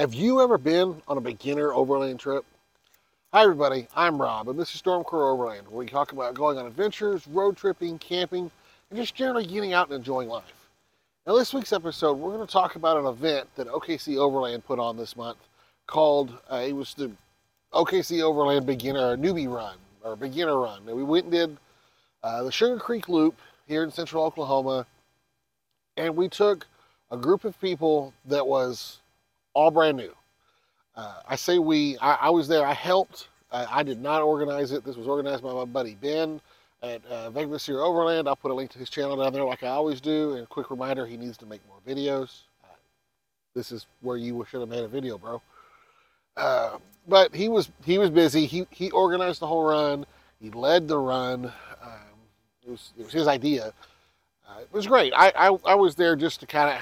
Have you ever been on a beginner overland trip? Hi, everybody. I'm Rob, and this is Stormcrow Overland, where we talk about going on adventures, road tripping, camping, and just generally getting out and enjoying life. Now, this week's episode, we're going to talk about an event that OKC Overland put on this month called, uh, it was the OKC Overland Beginner or Newbie Run, or Beginner Run. And we went and did uh, the Sugar Creek Loop here in central Oklahoma, and we took a group of people that was all brand new. Uh, I say we, I, I, was there, I helped. I, I, did not organize it. This was organized by my buddy Ben at uh, Vegvisir Overland. I'll put a link to his channel down there like I always do. And a quick reminder, he needs to make more videos. Uh, this is where you should have made a video, bro. Uh, but he was he was busy. He he organized the whole run. He led the run. Um, it was it was his idea. Uh, it was great. I, I I was there just to kind of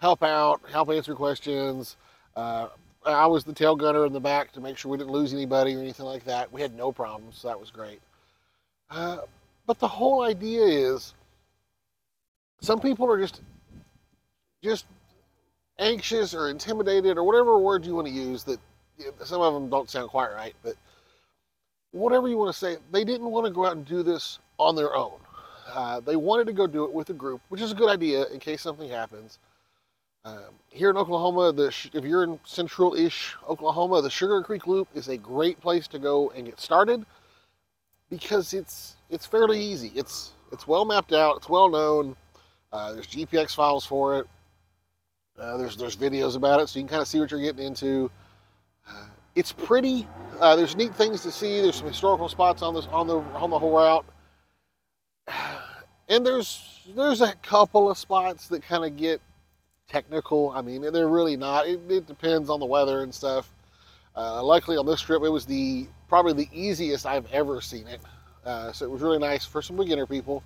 help out, help answer questions. Uh, I was the tail gunner in the back to make sure we didn't lose anybody or anything like that. We had no problems, so that was great. Uh, but the whole idea is, some people are just, just anxious or intimidated or whatever word you want to use. That some of them don't sound quite right, but whatever you want to say, they didn't want to go out and do this on their own. Uh, they wanted to go do it with a group, which is a good idea in case something happens. Um, here in Oklahoma, the if you're in central-ish Oklahoma, the Sugar Creek Loop is a great place to go and get started because it's it's fairly easy. It's it's well mapped out. It's well known. Uh, there's GPX files for it. Uh, there's there's videos about it, so you can kind of see what you're getting into. Uh, it's pretty. Uh, there's neat things to see. There's some historical spots on this on the on the whole route, and there's there's a couple of spots that kind of get technical. I mean, they're really not. It, it depends on the weather and stuff. Uh, luckily, on this trip, it was the probably the easiest I've ever seen it. Uh, so it was really nice for some beginner people,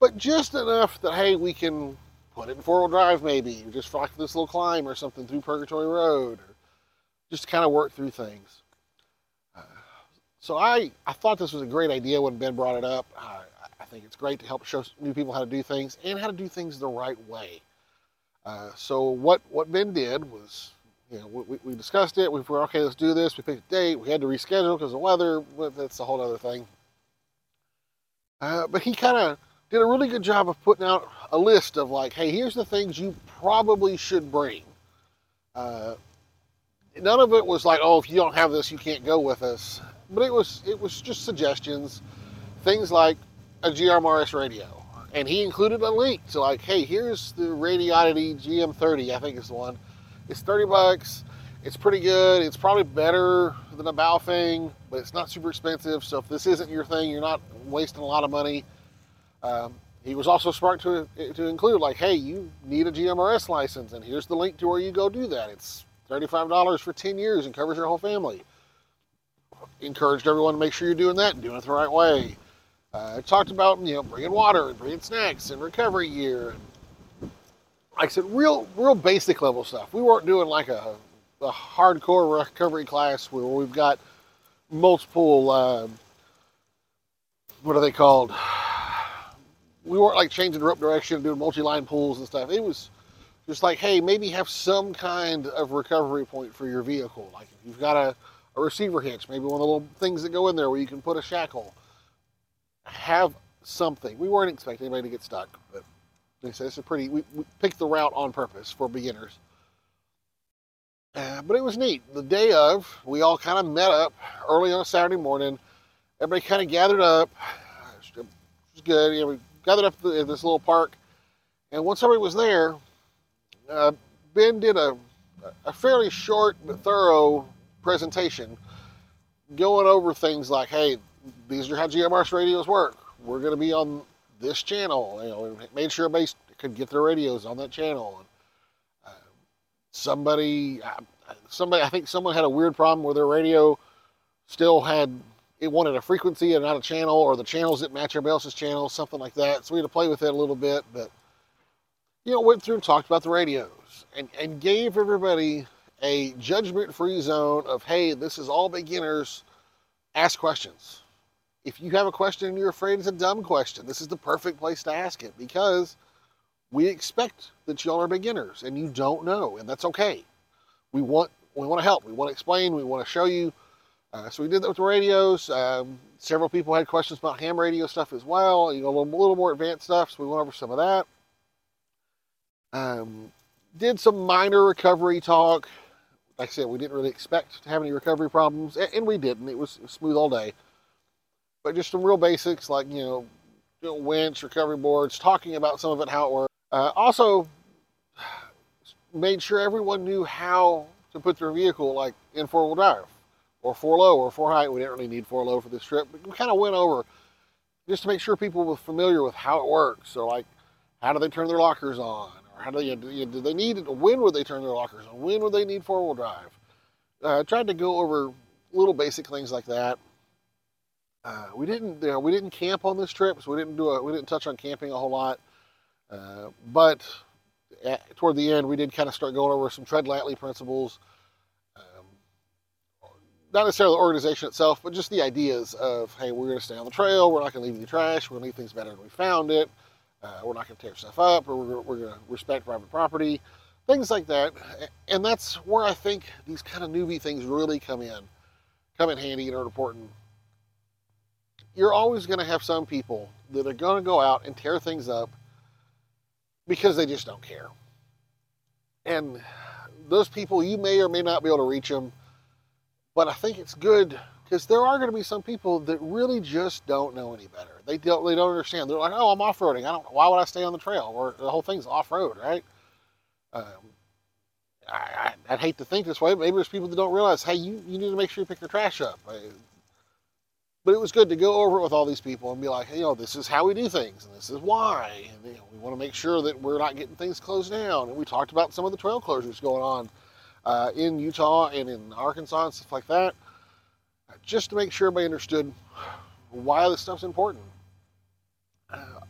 but just enough that hey, we can put it in four-wheel drive maybe, just for like this little climb or something through Purgatory Road, or just kind of work through things. Uh, so I I thought this was a great idea when Ben brought it up. I think it's great to help show new people how to do things and how to do things the right way. Uh, so what what Ben did was, you know, we, we discussed it. We were okay. Let's do this. We picked a date. We had to reschedule because of the weather. But that's a whole other thing. Uh, but he kind of did a really good job of putting out a list of like, hey, here's the things you probably should bring. Uh, none of it was like, oh, if you don't have this, you can't go with us. But it was it was just suggestions, things like a GMRS radio and he included a link to like, hey, here's the Radioddity GM30, I think is the one. It's 30 bucks. It's pretty good. It's probably better than a Baofeng, but it's not super expensive. So if this isn't your thing, you're not wasting a lot of money. Um, he was also smart to to include like, hey, you need a GMRS license, and here's the link to where you go do that. It's $35 for 10 years and covers your whole family. Encouraged everyone to make sure you're doing that and doing it the right way. Uh, talked about you know bringing water and bringing snacks and recovery gear. And, like I said, real real basic level stuff. We weren't doing like a, a hardcore recovery class where we've got multiple uh, what are they called? We weren't like changing rope direction, doing multi-line pulls and stuff. It was just like, hey, maybe have some kind of recovery point for your vehicle. Like if you've got a, a receiver hitch, maybe one of the little things that go in there where you can put a shackle have something. We weren't expecting anybody to get stuck, but they said it's a pretty. We, we picked the route on purpose for beginners. Uh, but it was neat. The day of, we all kind of met up early on a Saturday morning. Everybody kind of gathered up. It was good. You know, we gathered up in this little park, and once everybody was there, uh, Ben did a a fairly short but thorough presentation, going over things like, hey, these are how GMRS radios work. We're going to be on this channel. You know, made sure everybody could get their radios on that channel. And, uh, somebody, uh, somebody, I think someone had a weird problem where their radio still had it wanted a frequency and not a channel, or the channels didn't match everybody else's channel, something like that. So we had to play with it a little bit, but you know, went through and talked about the radios and, and gave everybody a judgment-free zone of, hey, this is all beginners. Ask questions if you have a question and you're afraid it's a dumb question, this is the perfect place to ask it because we expect that y'all are beginners and you don't know, and that's okay. we want we want to help. We want to explain. We want to show you. Uh, so we did that with the radios. Um, several people had questions about ham radio stuff as well. You know, a little, a little more advanced stuff. So we went over some of that. Um, did some minor recovery talk. Like I said, we didn't really expect to have any recovery problems, and we didn't. It was smooth all day. But just some real basics like you know, you winch, recovery boards, talking about some of it, how it works. Uh, also, made sure everyone knew how to put their vehicle like in four wheel drive or four low or four high. We didn't really need four low for this trip, but we kind of went over just to make sure people were familiar with how it works. So like, how do they turn their lockers on? Or how do they, do they need it? When would they turn their lockers on? When would they need four wheel drive? Uh, I tried to go over little basic things like that. Uh, we didn't, you know, we didn't camp on this trip, so we didn't do a, we didn't touch on camping a whole lot. Uh, but at, toward the end, we did kind of start going over some tread lightly principles. Um, not necessarily the organization itself, but just the ideas of, hey, we're going to stay on the trail. We're not going to leave any trash. We're going to leave things better than we found it. Uh, we're not going to tear stuff up, or we're, we're going to respect private property, things like that. And that's where I think these kind of newbie things really come in, come in handy and are important. You're always going to have some people that are going to go out and tear things up because they just don't care. And those people, you may or may not be able to reach them, but I think it's good because there are going to be some people that really just don't know any better. They don't, they don't understand. They're like, oh, I'm off roading. I don't. Why would I stay on the trail? Or the whole thing's off road, right? Um, I, would hate to think this way. But maybe there's people that don't realize, hey, you, you need to make sure you pick your trash up. But it was good to go over it with all these people and be like, you know, this is how we do things, and this is why. And you know, we want to make sure that we're not getting things closed down. And we talked about some of the trail closures going on uh, in Utah and in Arkansas and stuff like that, just to make sure everybody understood why this stuff's important. Uh,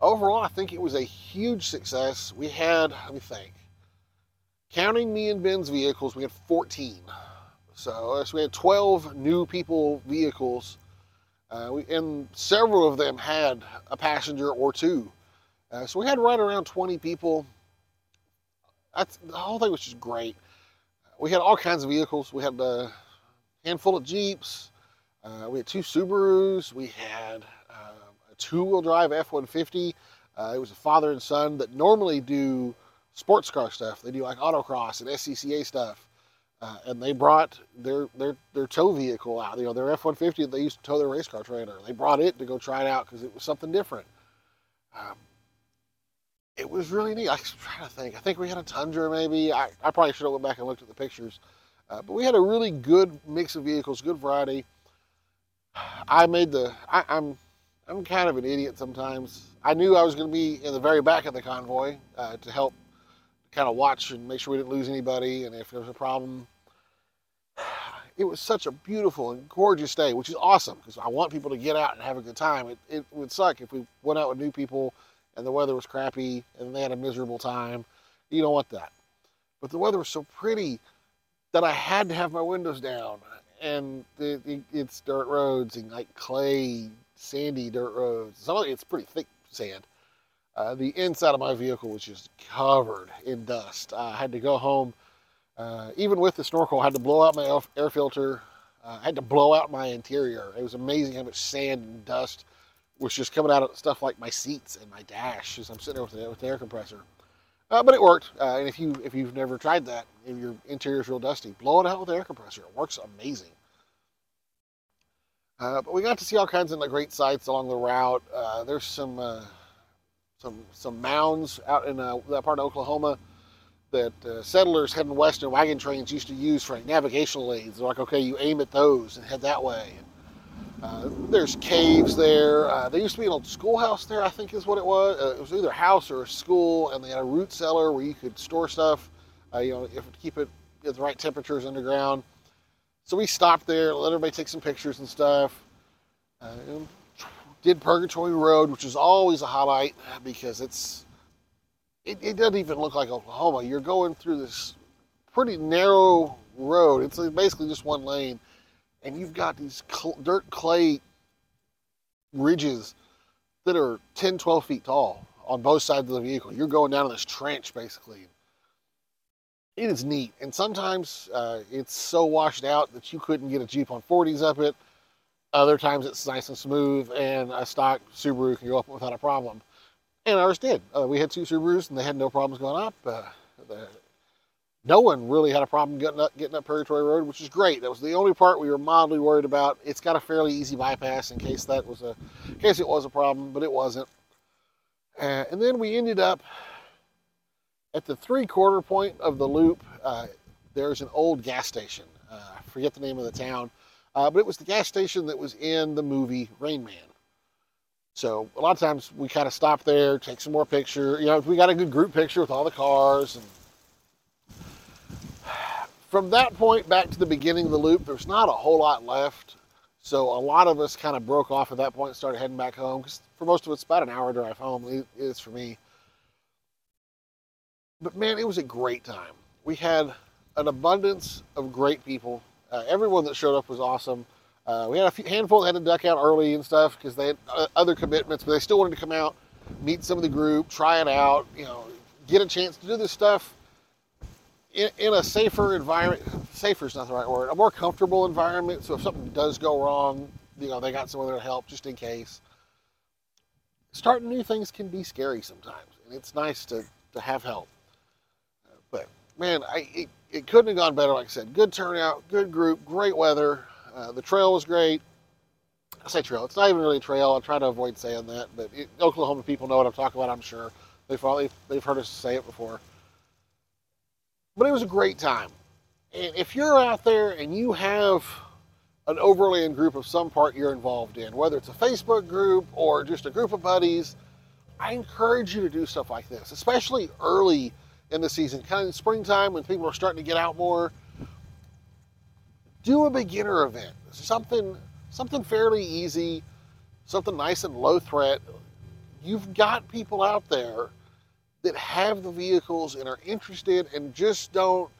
overall, I think it was a huge success. We had, let me think, counting me and Ben's vehicles, we had 14 so, so we had 12 new people vehicles, uh, we, and several of them had a passenger or two. Uh, so we had right around 20 people. That's, the whole thing was just great. We had all kinds of vehicles. We had a handful of Jeeps. Uh, we had two Subarus. We had uh, a two-wheel drive F-150. Uh, it was a father and son that normally do sports car stuff. They do like autocross and SCCA stuff. Uh, and they brought their their their tow vehicle out. You know, their F-150 they used to tow their race car trailer. They brought it to go try it out because it was something different. Um, it was really neat. I was trying to think. I think we had a Tundra maybe. I, I probably should have went back and looked at the pictures. Uh, but we had a really good mix of vehicles, good variety. I made the. I, I'm I'm kind of an idiot sometimes. I knew I was going to be in the very back of the convoy uh, to help kind of watch and make sure we didn't lose anybody. And if there was a problem, it was such a beautiful and gorgeous day, which is awesome because I want people to get out and have a good time. It, it would suck if we went out with new people and the weather was crappy and they had a miserable time. You don't want that. But the weather was so pretty that I had to have my windows down. And it, it, it's dirt roads and like clay, sandy dirt roads. Some of it's pretty thick sand. Uh, the inside of my vehicle was just covered in dust. I had to go home, uh, even with the snorkel, I had to blow out my air filter. Uh, I had to blow out my interior. It was amazing how much sand and dust was just coming out of stuff like my seats and my dash as I'm sitting there with the, with the air compressor. Uh, but it worked. Uh, and if you if you've never tried that, if your interior is real dusty, blow it out with the air compressor. It works amazing. Uh, but we got to see all kinds of great sights along the route. there's some some some mounds out in uh, that part of Oklahoma that uh, settlers heading west in wagon trains used to use for like navigational aids. They're like, okay, you aim at those and head that way. Uh, there's caves there. Uh, there used to be an old schoolhouse there, I think is what it was. Uh, it was either a house or a school, and they had a root cellar where you could store stuff, uh, you know, if keep it at the right temperatures underground. So we stopped there, let everybody take some pictures and stuff. Uh, did Purgatory Road, which is always a highlight because it's it, it, doesn't even look like Oklahoma. You're going through this pretty narrow road. It's basically just one lane, and you've got these cl- dirt clay ridges that are 10, 12 feet tall on both sides of the vehicle. You're going down in this trench basically. it is neat. And sometimes uh, it's so washed out that you couldn't get a Jeep on 40s up it. Other times it's nice and smooth, and a stock Subaru can go up without a problem. And ours did. Uh, we had two Subarus, and they had no problems going up. Uh, the, no one really had a problem getting up, getting up Purgatory Road, which is great. That was the only part we were mildly worried about. It's got a fairly easy bypass in case that was a, in case it was a problem, but it wasn't. Uh, and then we ended up at the three quarter point of the loop. Uh, there's an old gas station. Uh, I forget the name of the town, uh, but it was the gas station that was in the movie Rain Man. So a lot of times we kind of stop there, take some more picture. You know, we got a good group picture with all the cars and from that point back to the beginning of the loop, there's not a whole lot left. So a lot of us kind of broke off at that point and started heading back home because for most of us, it's about an hour drive home. It is for me. But man, it was a great time. We had an abundance of great people. Uh, everyone that showed up was awesome. Uh, we had a few, handful that had to duck out early and stuff because they had uh, other commitments, but they still wanted to come out, meet some of the group, try it out, you know, get a chance to do this stuff in, in a safer environment, safer is not the right word, a more comfortable environment. So if something does go wrong, you know, they got someone there to help just in case. Starting new things can be scary sometimes, and it's nice to, to have help. But man, I, it, it couldn't have gone better. Like I said, good turnout, good group, great weather. Uh, the trail was great. I say trail, it's not even really a trail. I try to avoid saying that, but it, Oklahoma people know what I'm talking about. I'm sure they've probably they've heard us say it before. But it was a great time. And if you're out there and you have an overland group of some part you're involved in, whether it's a Facebook group or just a group of buddies, I encourage you to do stuff like this, especially early in the season, kind of springtime when people are starting to get out more. Do a beginner event, something something fairly easy, something nice and low threat. You've got people out there that have the vehicles and are interested and just don't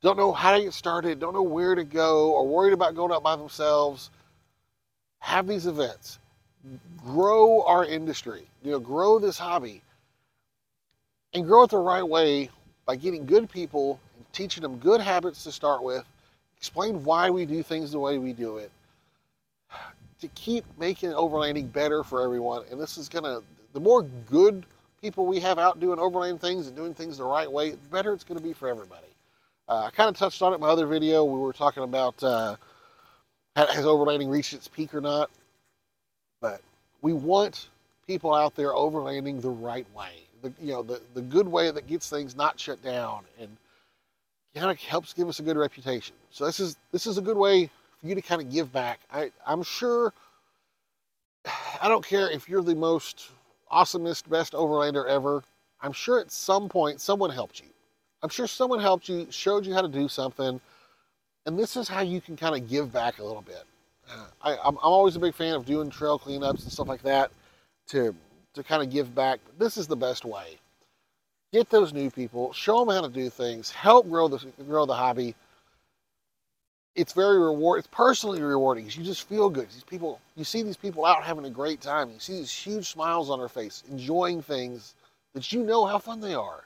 don't know how to get started, don't know where to go, or worried about going out by themselves, have these events. Grow our industry, you know, grow this hobby. And grow it the right way by getting good people and teaching them good habits to start with, explain why we do things the way we do it, to keep making overlanding better for everyone. And this is gonna the more good people we have out doing overland things and doing things the right way, the better it's to be for everybody. Uh, I kind of touched on it in my other video. We were talking about uh, has overlanding reached its peak or not. But we want people out there overlanding the right way, the you know the the good way that gets things not shut down and kind of helps give us a good reputation. So this is this is a good way for you to kind of give back. I I'm sure. I don't care if you're the most awesomest, best overlander ever. I'm sure at some point someone helped you. I'm sure someone helped you, showed you how to do something, and this is how you can kind of give back a little bit. Uh, I, am always a big fan of doing trail cleanups and stuff like that to to kind of give back. But this is the best way. Get those new people, show them how to do things, help grow the grow the hobby, it's very reward. It's personally rewarding you just feel good. These people, you see these people out having a great time. You see these huge smiles on their face, enjoying things that you know how fun they are,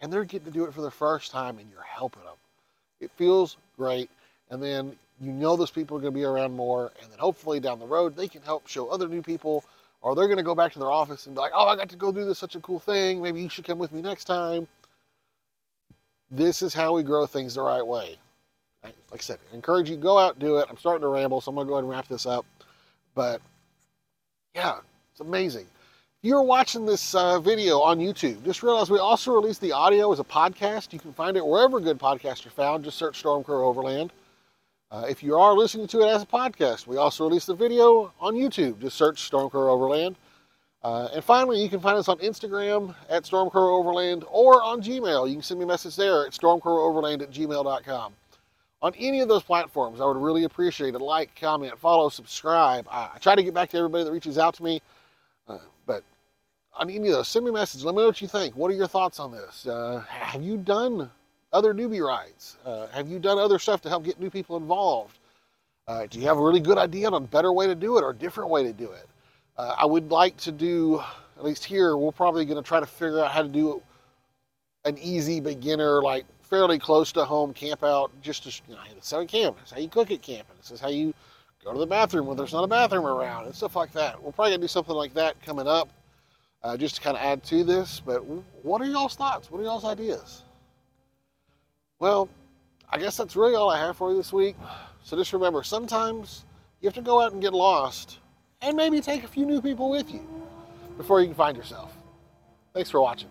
and they're getting to do it for the first time, and you're helping them. It feels great, and then you know those people are going to be around more, and then hopefully down the road they can help show other new people, or they're going to go back to their office and be like, "Oh, I got to go do this such a cool thing. Maybe you should come with me next time." This is how we grow things the right way like I said, I encourage you go out do it. I'm starting to ramble, so I'm gonna go ahead and wrap this up. But yeah, it's amazing. If you're watching this uh, video on YouTube, just realize we also release the audio as a podcast. You can find it wherever good podcasts are found. Just search Stormcrow Overland. Uh, if you are listening to it as a podcast, we also release the video on YouTube. Just search Stormcrow Overland. Uh, and finally, you can find us on Instagram at Stormcrow Overland or on Gmail. You can send me a message there at stormcrowoverland at gmail.com on any of those platforms. I would really appreciate a Like, comment, follow, subscribe. I, I try to get back to everybody that reaches out to me, uh, but on any of those, send me a message. Let me know what you think. What are your thoughts on this? Uh, have you done other newbie rides? Uh, have you done other stuff to help get new people involved? Uh, do you have a really good idea on a better way to do it or a different way to do it? Uh, I would like to do, at least here, we're probably going to try to figure out how to do an easy beginner, like fairly close to home camp out. Just to, you know, this is how you camp. How you cook at camping. This is how you go to the bathroom when there's not a bathroom around and stuff like that. We're probably gonna do something like that coming up, uh, just to kind of add to this. But what are y'all's thoughts? What are y'all's ideas? Well, I guess that's really all I have for you this week. So just remember, sometimes you have to go out and get lost and maybe take a few new people with you before you can find yourself. Thanks for watching.